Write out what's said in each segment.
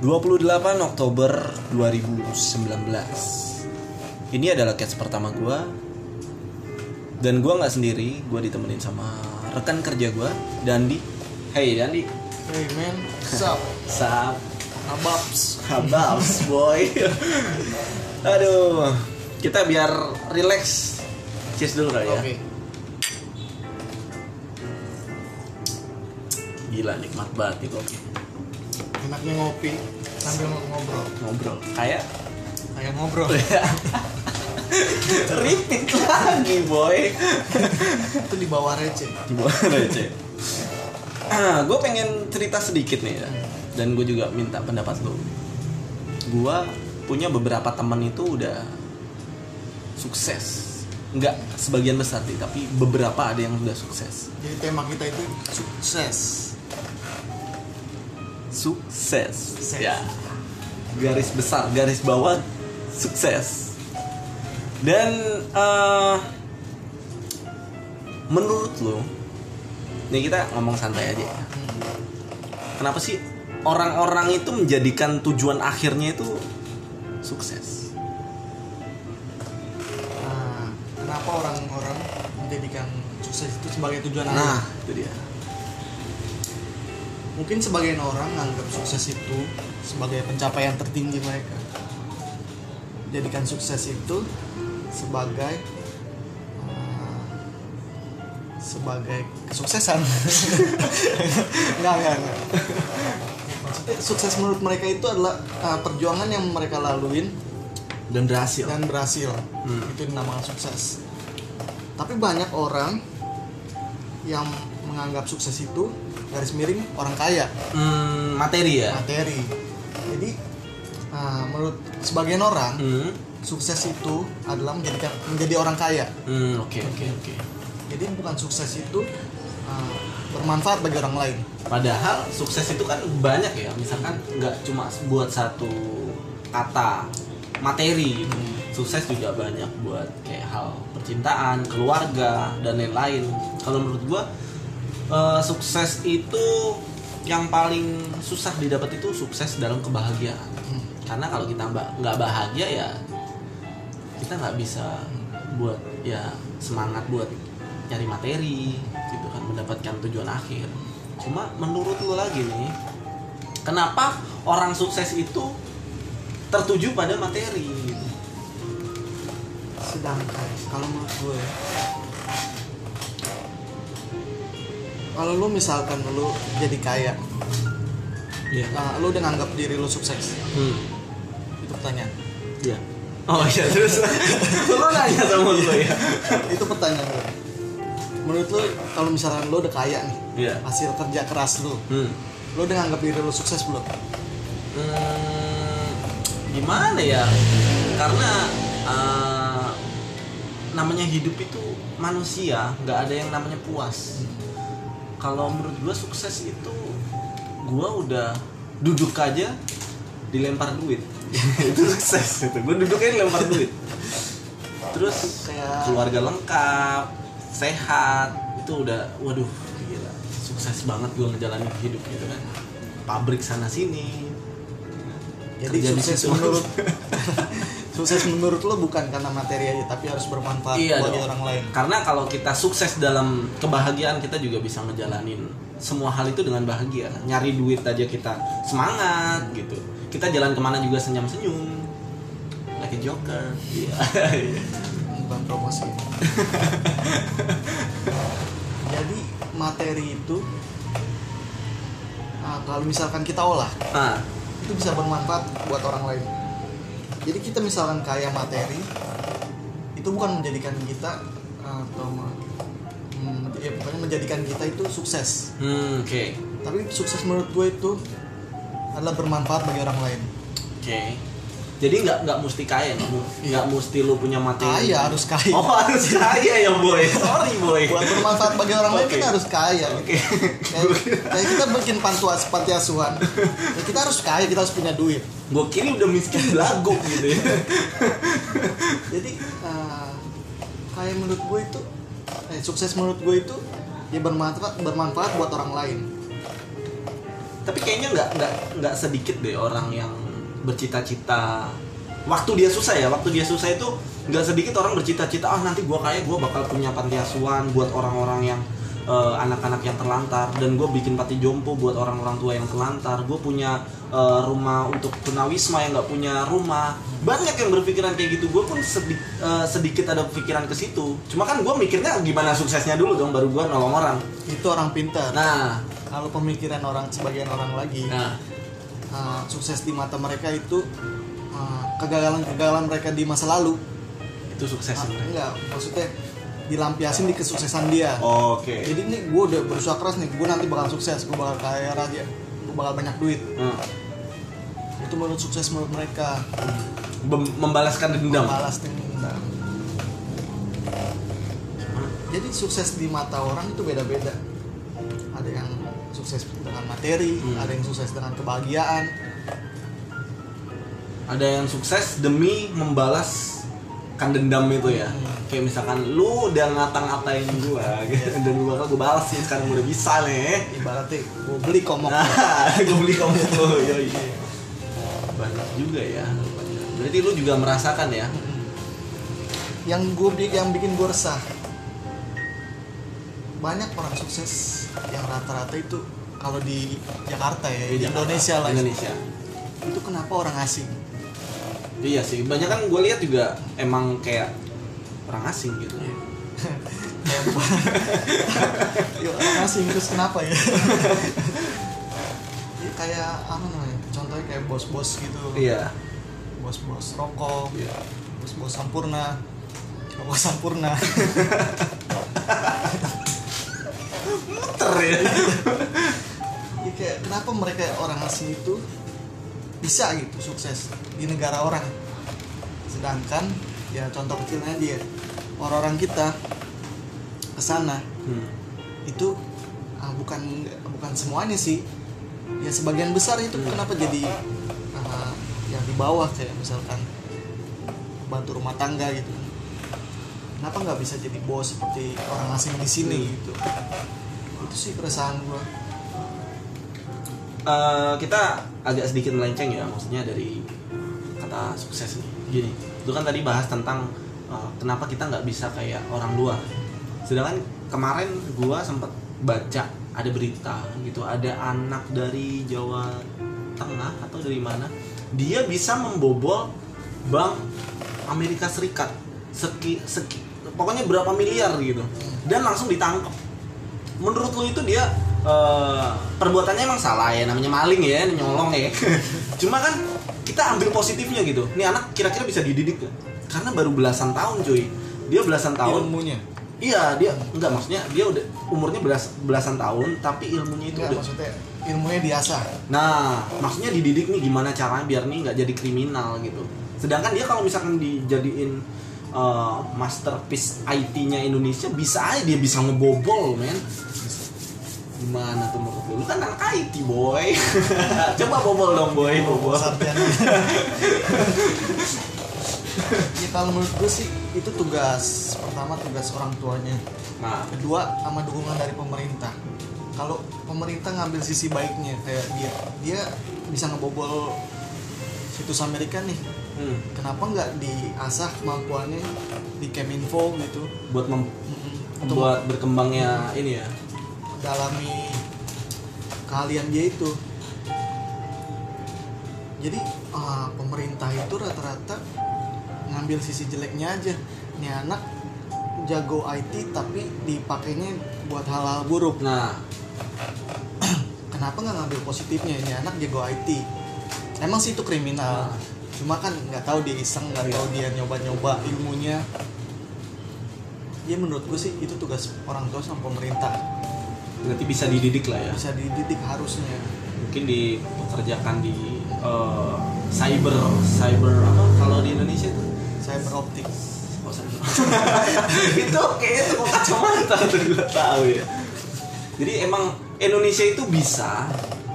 28 Oktober 2019 Ini adalah catch pertama gue Dan gue nggak sendiri Gue ditemenin sama rekan kerja gue Dandi. Hey Dandi. Hey man, sup? Sap Ababs. Hababs. Boy. Aduh Kita biar relax. Cheers dulu kali ya. Oke. Gila nikmat banget nih kopi Enaknya ngopi sambil ngobrol. Ngobrol Kayak Kayak ngobrol. Repeat lagi boy Itu di bawah receh. Gimana cek? Ah, gue pengen cerita sedikit nih ya. Dan gue juga minta pendapat lo. Gue punya beberapa teman itu udah sukses. Enggak sebagian besar sih, tapi beberapa ada yang udah sukses. Jadi tema kita itu sukses. Sukses. Sukses. Ya. Garis besar, garis bawah sukses. Dan eh, menurut lo, nih kita ngomong santai aja ya. Kenapa sih orang-orang itu menjadikan tujuan akhirnya itu sukses? Nah, kenapa orang-orang menjadikan sukses itu sebagai tujuan akhir? Nah, itu dia. Mungkin sebagian orang menganggap sukses itu sebagai pencapaian tertinggi mereka. Jadikan sukses itu sebagai uh, sebagai kesuksesan. enggak, enggak, enggak. Maksudnya sukses menurut mereka itu adalah uh, perjuangan yang mereka laluin Dan berhasil. dan berhasil. Hmm. Itu dinamakan sukses. Tapi banyak orang yang menganggap sukses itu garis miring orang kaya Hmm, materi ya. materi jadi uh, menurut sebagian orang Hmm, sukses itu adalah menjadikan menjadi orang kaya hmm, oke oke oke. jadi bukan sukses itu uh, bermanfaat bagi orang lain Padahal sukses itu kan banyak ya, misalkan nggak cuma buat satu kata materi gitu. Sukses juga banyak buat kayak hal percintaan, keluarga dan lain-lain. Kalau menurut gua eh, sukses itu yang paling susah didapat itu sukses dalam kebahagiaan. Hmm. Karena kalau kita nggak bahagia ya kita nggak bisa buat ya semangat buat nyari materi gitu kan mendapatkan tujuan akhir cuma menurut lo lagi nih kenapa orang sukses itu tertuju pada materi gitu sedangkan kalau menurut gue kalau lu misalkan lu jadi kaya Iya. uh, lu udah nganggap diri lu sukses hmm. itu pertanyaan Iya. oh iya terus lo nanya sama gue ya itu pertanyaan gue menurut lu kalau misalkan lu udah kaya nih Iya. hasil kerja keras lu hmm. lu udah nganggap diri lu sukses belum Hmm, gimana ya karena eh, namanya hidup itu manusia nggak ada yang namanya puas kalau menurut gue sukses itu gue udah duduk aja dilempar duit. Itu sukses itu. Gue duduknya dilempar duit. Terus Kayak- keluarga lengkap sehat. Itu udah waduh gila. Sukses banget gue ngejalanin hidup gitu kan. Pabrik sana sini. Jadi Kerja sukses menurut sukses menurut lu bukan karena materi aja tapi harus bermanfaat Iya bagi dong. orang lain Karena kalau kita sukses dalam kebahagiaan kita juga bisa ngejalanin semua hal itu dengan bahagia. Nyari duit aja kita semangat gitu. Kita jalan ke mana juga senyum-senyum. Like a joker. Iya. bukan promosi jadi materi itu nah, kalau misalkan kita olah nah, itu bisa bermanfaat buat orang lain jadi kita misalkan kaya materi itu bukan menjadikan kita atau hmm, ya pokoknya menjadikan kita itu sukses hmm, oke. tapi sukses menurut gue itu adalah bermanfaat bagi orang lain Oke. Jadi nggak nggak mesti kaya, nggak mu- nggak mesti lu punya materi. kaya harus kaya Oh harus kaya ya boy. Sorry boy. buat bermanfaat bagi orang lain Oke. kita harus kaya Oke. kayak, kayak kita bikin pantua panti asuhan ya kita harus kaya kita harus punya duit Gue kira udah miskin belagu gitu ya. jadi uh, kayak menurut gue itu eh, sukses menurut gue itu ya bermanfaat bermanfaat buat orang lain tapi kayaknya nggak nggak nggak sedikit deh orang yang bercita-cita waktu dia susah ya waktu dia susah itu nggak sedikit orang bercita-cita ah nanti gua kaya gua bakal punya panti asuhan buat orang-orang yang eh, anak-anak yang terlantar. Dan gue bikin panti jompo buat orang-orang tua yang terlantar. Gue punya eh, rumah untuk tunawisma yang nggak punya rumah. Banyak yang berpikiran kayak gitu. Gue pun sedi- eh, sedikit ada pikiran ke situ. Cuma kan gue mikirnya gimana suksesnya dulu dong baru gue nolong orang. Itu orang pintar. Nah. Kalau pemikiran orang sebagian orang lagi nah. uh, sukses di mata mereka itu uh, kegagalan-kegagalan mereka di masa lalu. Itu sukses sebenarnya. enggak maksudnya dilampiasin di kesuksesan dia. Oke. Jadi nih gue udah berusaha keras nih gue nanti bakal sukses gue bakal kaya raya gue bakal banyak duit. Hmm. itu menurut sukses menurut mereka. Bem- membalaskan dendam. Balas dendam. Jadi sukses di mata orang itu beda-beda. Ada yang sukses dengan materi Hmm. ada yang sukses dengan kebahagiaan. Ada yang sukses demi membalas kan dendam itu ya? Hmm. Kayak misalkan lu udah ngata-ngatain gua gitu. Dan gua bakal gua balas nih sekarang udah bisa nih. Ibaratnya gue beli komok. Nah gua beli kamu tuh yoi banyak juga ya. Berarti lu juga merasakan ya? Yang gue yang bikin gue resah. Banyak orang sukses yang rata-rata itu kalau di Jakarta ya di Indonesia lah. Indonesia. Itu kenapa orang asing? Iya sih banyak kan gue lihat juga emang kayak orang asing gitu. Kayak Yuk, orang asing terus kenapa ya? Ini kayak apa namanya contohnya kayak bos-bos gitu. Iya. Bos-bos rokok Iya. bos-bos sampurna. Rokok sampurna. Muter ya. Ya kayak kenapa mereka orang asing itu bisa gitu sukses di negara orang? Sedangkan ya contoh kecilnya dia orang-orang kita ke sana Hmm. itu ah, bukan bukan semuanya sih. Ya sebagian besar itu kenapa jadi ah, yang di bawah kayak misalkan bantu rumah tangga gitu. Kenapa nggak bisa jadi bos seperti orang asing di sini gitu? Itu sih keresahan gua. Eh, kita agak sedikit melenceng ya maksudnya dari kata sukses nih. Gini itu kan tadi bahas tentang eh, kenapa kita nggak bisa kayak orang luar? Sedangkan kemarin gua sempat baca ada berita gitu ada anak dari Jawa Tengah atau dari mana dia bisa membobol bank Amerika Serikat. Seki, seki pokoknya berapa miliar gitu. Dan langsung ditangkap menurut lu itu dia eh, perbuatannya emang salah ya namanya maling ya nyolong ya. Cuma kan kita ambil positifnya gitu. Nih anak kira-kira bisa dididik gak? Karena baru belasan tahun cuy. Dia belasan tahun. Ilmunya? Iya dia enggak maksudnya dia udah umurnya belas, belasan tahun tapi ilmunya itu Enggak, udah maksudnya ilmunya diasah nah maksudnya dididik nih gimana caranya biar nih nggak jadi kriminal gitu. Sedangkan dia kalau misalkan dijadiin eh, masterpiece IT-nya Indonesia bisa aja dia bisa ngebobol men. Gimana tuh menurut lu? Lu kan anak IT boy. Coba bobol dong boy bobol. Sarjana kalau menurut gue sih itu tugas pertama tugas orang tuanya. Nah. Kedua sama dukungan dari pemerintah. Kalau pemerintah ngambil sisi baiknya kayak dia dia bisa ngebobol situs Amerika nih. Hmm, kenapa nggak diasah kemampuannya di Keminfo gitu? Buat mem- untuk buat berkembangnya ini ya? dalami keahlian dia itu. Jadi ah, pemerintah itu rata-rata ngambil sisi jeleknya aja. Nih anak jago IT tapi dipakainya buat hal-hal buruk. Nah. Kenapa nggak ngambil positifnya? Ini anak jago IT emang sih itu kriminal. Cuma kan nggak tahu dia iseng nggak Iya. tahu dia nyoba-nyoba ilmunya. Ya menurut gue sih itu tugas orang tua sama pemerintah. Berarti bisa dididik lah ya? Bisa dididik harusnya. Mungkin dipekerjakan di eh, cyber cyber apa? Kalau di Indonesia itu cyber optik. Oh, itu kayaknya tuh kacamata. Tuh gue tahu ya. Jadi emang Indonesia itu bisa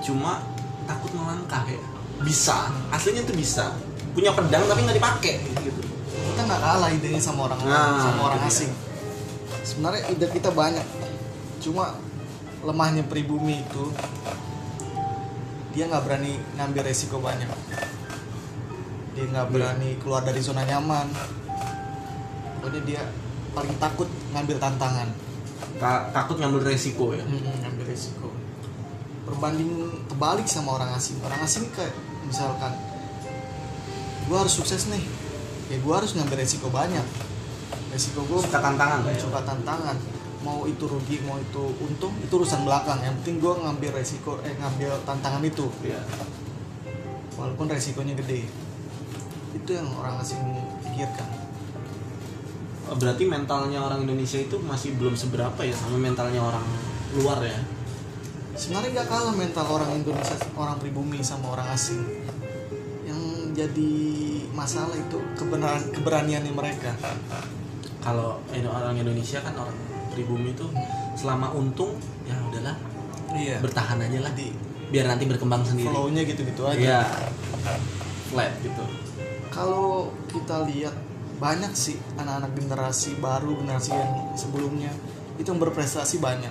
cuma takut melangkah ya. Bisa aslinya tuh bisa. Punya pedang tapi nggak dipakai gitu. Kita nggak kalah idenya sama orang Nah, sama orang itu asing. Sebenarnya ide kita banyak. Cuma lemahnya pribumi itu dia nggak berani ngambil resiko banyak dia nggak berani keluar dari zona nyaman. Pokoknya dia paling takut ngambil tantangan. Ta- takut ngambil resiko ya? Mm-mm, ngambil resiko. Berbanding kebalik sama orang asing. Orang asing kayak misalkan gue harus sukses nih. Ya gue harus ngambil resiko banyak. Resiko gue suka tantangan ya? suka tantangan. Mau itu rugi mau itu untung itu urusan belakang. Yang penting gue ngambil resiko eh ngambil tantangan itu. Iya. walaupun resikonya gede itu yang orang asing pikirkan Oh, berarti mentalnya orang Indonesia itu masih belum seberapa ya sama mentalnya orang luar ya? Sebenarnya nggak kalah mental orang Indonesia orang pribumi sama orang asing. Yang jadi masalah itu kebenaran keberaniannya mereka. Kalau orang Indonesia kan orang pribumi itu selama untung ya udahlah iya. bertahan aja lah. Di biar nanti berkembang sendiri. flow-nya gitu-gitu aja. Iya. flat gitu kalau kita lihat banyak sih anak-anak generasi baru generasi yang sebelumnya itu yang berprestasi banyak.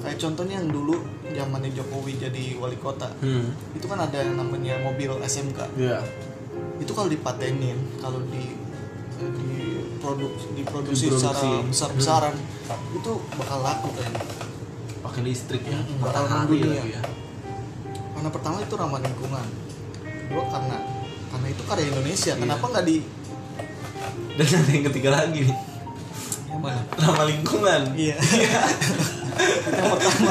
Kayak contohnya yang dulu zamannya Jokowi jadi wali kota. Hmm. Itu kan ada yang namanya mobil SMK Iya. itu kalau dipatenin kalau di di produk diproduksi Diproduksi. secara besar besaran itu bakal laku kan pakai listrik ya. Mm-mm, bakal mendunia. ya. Karena pertama itu ramah lingkungan. Kedua karena karena itu karya Indonesia. Iya. kenapa nggak di dan ada yang ketiga lagi. Nih yang mana? Ramah lingkungan. Iya. Yang pertama.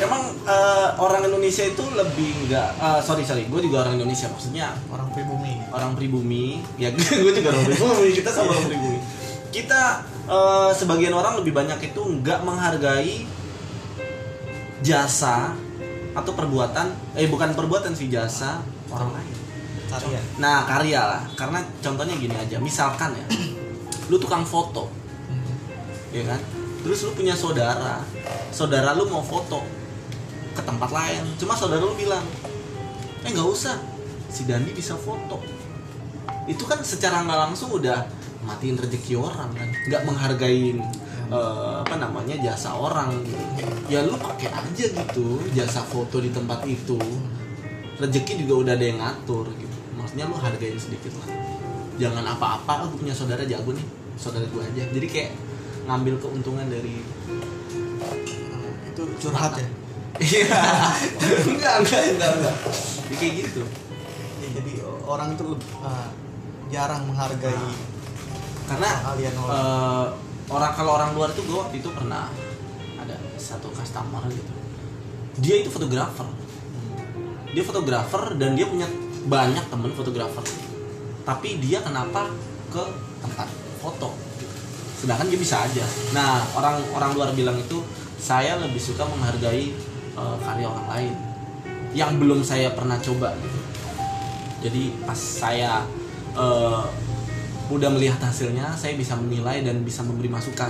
Emang eh, orang Indonesia itu lebih nggak eh, sorry sorry. Gue juga orang Indonesia maksudnya orang pribumi. Orang pribumi. Ya gue juga orang pribumi. Kita sama orang pribumi. Kita eh, sebagian orang lebih banyak itu nggak menghargai jasa atau perbuatan eh bukan perbuatan sih jasa orang lain. Karya. Nah karya lah. Karena contohnya gini aja misalkan ya lu tukang foto. Hmm. ya kan? Terus lu punya saudara saudara lu mau foto ke tempat lain. Cuma saudara lu bilang eh nggak usah si Dandi bisa foto. Itu kan secara nggak langsung udah matiin rezeki orang kan. Nggak menghargain eh, apa namanya jasa orang gitu. Ya lu pakai aja gitu jasa foto di tempat itu. Rezeki juga udah ada yang ngatur gitu. Maksudnya lu hargain sedikit lah. Jangan apa-apa aku punya saudara jago nih saudara gue aja. Jadi kayak ngambil keuntungan dari itu curhat ya? Iya. Enggak enggak enggak enggak. Ya, kayak gitu. Ya, jadi orang itu lebih, ah, jarang menghargai karena orang eh, orang kalau orang luar itu gue waktu itu pernah ada satu customer gitu. Dia itu fotografer. Dia fotografer dan dia punya banyak temen fotografer. Tapi dia kenapa ke tempat foto gitu. sedangkan dia bisa aja. Nah orang orang luar bilang itu saya lebih suka menghargai eh, karya orang lain yang belum saya pernah coba gitu. Jadi pas saya eh, udah melihat hasilnya saya bisa menilai dan bisa memberi masukan.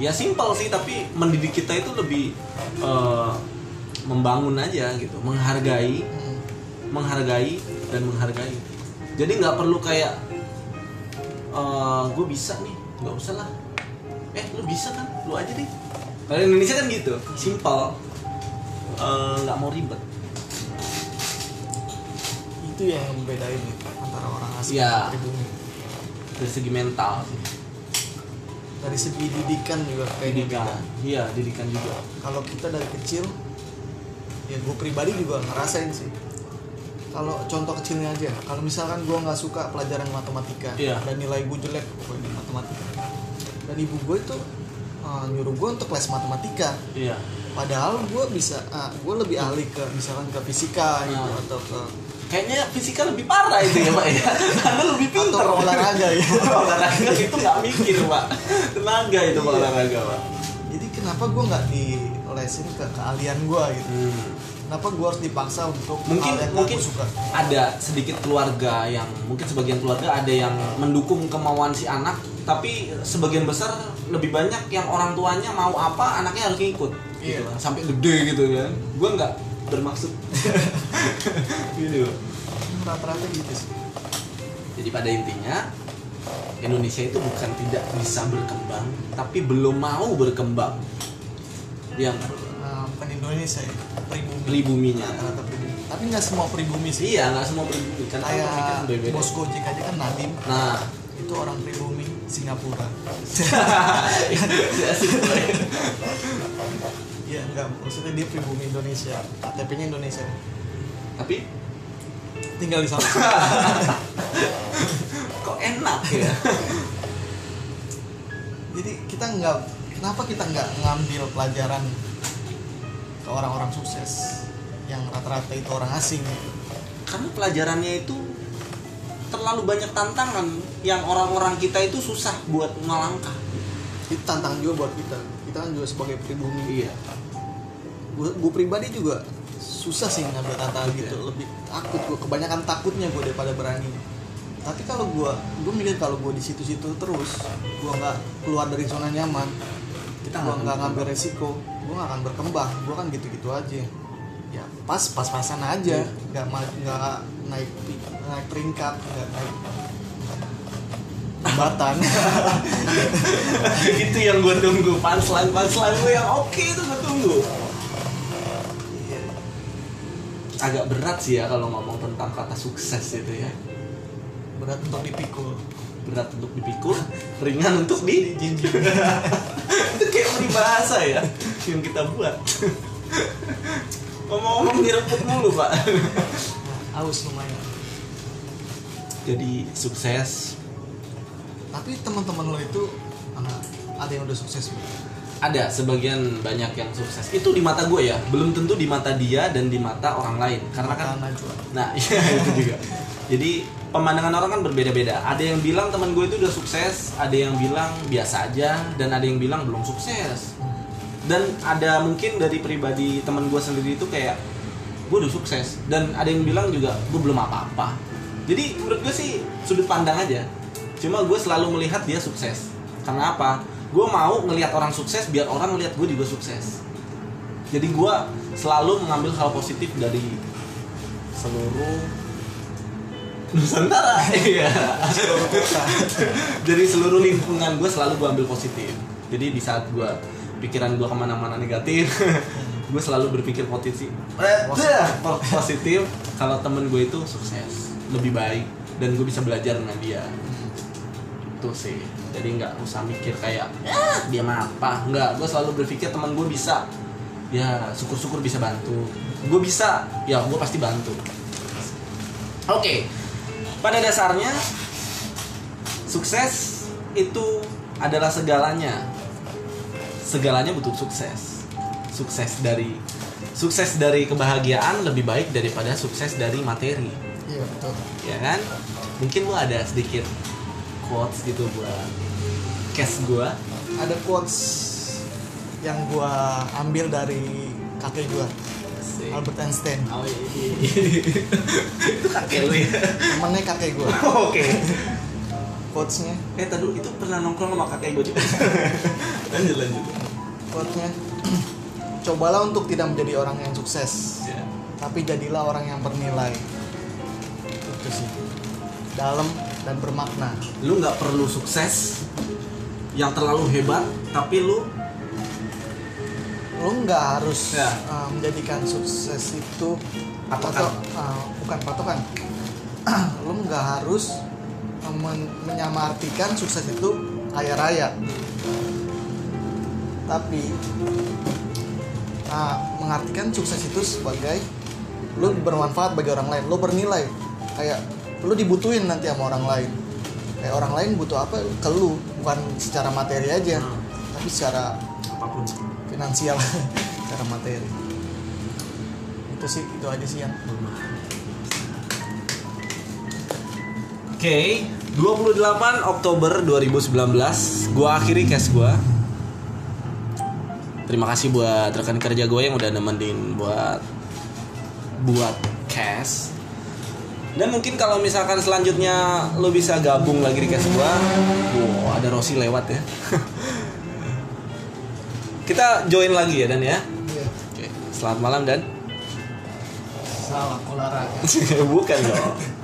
Ya simpel sih tapi mendidik kita itu lebih eh, membangun aja gitu menghargai menghargai dan menghargai. Jadi nggak perlu kayak gue bisa nih nggak usah lah. Eh lu bisa kan? Lu aja deh. Kalau Indonesia kan gitu simpel. Eh, nggak mau ribet itu yang membedain itu antara orang asing Iya. dan pribumi. Dari segi mental sih. Dari segi didikan juga kayak didikan. iya didikan juga. Kalau kita dari kecil ya gue pribadi juga ngerasain sih. Kalau contoh kecilnya aja kalau misalkan gue nggak suka pelajaran matematika Iya. dan nilai gue jelek pokoknya di matematika. Dan ibu gue itu uh, nyuruh gue untuk les matematika. Iya. Padahal gue bisa gue lebih ahli ke misalkan ke fisika gitu Ah. atau ke kayaknya fisika lebih parah itu ya pak ya. Anda lebih atau pintar ke olahraga ya. Olahraga itu nggak mikir pak. Tenaga itu Iya. olahraga pak. Jadi kenapa gue nggak dilesin ke keahlian gue gitu? Kenapa gue harus dipaksa untuk mungkin mungkin suka? ada sedikit keluarga yang mungkin sebagian keluarga ada yang mendukung kemauan si anak tapi sebagian besar lebih banyak yang orang tuanya mau apa anaknya harus ngikut gitu Iya. kan. sampai gede gitu kan. Gue nggak bermaksud. Gitu rata-rata gitu sih. Jadi pada intinya Indonesia itu bukan tidak bisa berkembang tapi belum mau berkembang. Yang Nah, bukan Indonesia ya pribumi. Pribuminya. rata-rata pribumi. Tapi nggak semua pribumi sih. Iya, nggak semua pribumi. Kan kan kayak bos Gojek aja kan Nadim Nah, itu orang pribumi Singapura. Boy. Iya enggak. Maksudnya dia pribumi Indonesia. KTP-nya Indonesia. Tapi tinggal di sana. Kok enak ya? jadi kita nggak kenapa kita nggak ngambil pelajaran ke orang-orang sukses yang rata-rata itu orang asing? Karena pelajarannya itu terlalu banyak tantangan yang orang-orang kita itu susah buat melangkah. itu tantangan juga buat kita. Kita kan juga sebagai pribumi. Iya. Gue pribadi juga susah sih ngambil tantangan gitu. Lebih takut gue kebanyakan takutnya gue daripada berani. Tapi kalau gue gue mikir kalau gue di situ-situ terus gue nggak keluar dari zona nyaman Kita gue nggak nggak akan ngambil resiko gue nggak akan berkembang. Gue kan gitu-gitu aja. Ya pas pas-pasan aja. Nggak ma- nggak naik naik peringkat nggak naik jembatan. Itu yang gue tunggu. Punchline punchline gue yang oke itu gue tunggu agak berat sih ya kalau ngomong tentang kata sukses itu ya. Berat untuk dipikul. Berat untuk dipikul ringan untuk di itu kayak peribahasa ya yang kita buat. Ngomong-ngomong direput mulu pak. Aus lumayan. Jadi sukses. Tapi teman-teman lo itu ada yang udah sukses belum? Ada sebagian banyak yang sukses itu di mata gue ya belum tentu di mata dia dan di mata orang lain karena kan Nah, iya itu juga. Jadi pemandangan orang kan berbeda-beda. Ada yang bilang teman gue itu udah sukses, ada yang bilang biasa aja, dan ada yang bilang belum sukses. Dan ada mungkin dari pribadi teman gue sendiri itu kayak gue udah sukses, dan ada yang bilang juga gue belum apa-apa. Jadi menurut gue sih sudut pandang aja. Cuma gue selalu melihat dia sukses. Karena apa? Gue mau ngelihat orang sukses biar orang ngelihat gue juga sukses. Jadi gue selalu mengambil hal positif dari seluruh Nusantara. Iya. Dari seluruh lingkungan gue selalu gue ambil positif. Jadi di saat gue pikiran gue ke mana-mana negatif gue selalu berpikir positif. positif kalau temen gue itu sukses lebih baik dan gue bisa belajar dengan dia. Itu sih jadi nggak usah mikir kayak ya dia mah apa? Nggak gue selalu berpikir teman gue bisa. Ya syukur-syukur bisa bantu. Gue bisa ya gue pasti bantu. Oke pada dasarnya sukses itu adalah segalanya. Segalanya butuh sukses. Sukses dari sukses dari kebahagiaan lebih baik daripada sukses dari materi. Iya betul. Ya kan? Mungkin lu ada sedikit quotes gitu buat case gua. Ada quotes yang gua ambil dari kakek gua Albert Einstein. Oh, iya. itu kakek lu ya? Temennya kakek gua. Oke. Quotesnya. Eh tadi itu pernah nongkrong sama kakek gue juga. Lanjut lanjut. Quotesnya. Cobalah untuk tidak menjadi orang yang sukses ya. tapi jadilah orang yang bernilai. Itu sih. Dalam dan bermakna lu nggak perlu sukses yang terlalu hebat tapi lu lo nggak harus Ya. uh, menjadikan sukses itu Patokan. atau uh, bukan patokan lo nggak harus uh, men- menyamartikan sukses itu kaya raya tapi uh, mengartikan sukses itu sebagai lo bermanfaat bagi orang lain lo bernilai kayak lo dibutuhin nanti sama orang lain. Kayak orang lain butuh apa ke lu. Bukan secara materi aja Hmm. tapi secara apa pun. finansial. Secara materi. Itu sih itu aja sih yang Oke, 28 Oktober 2019 gua akhiri case gua. Terima kasih buat rekan kerja gue yang udah nemenin buat buat cast. Dan mungkin kalau misalkan selanjutnya lo bisa gabung lagi di cast gua, wow, ada Rossi lewat ya. Kita join lagi ya Dan ya. Iya. Oke, selamat malam Dan. salah olahraga Bukan dong.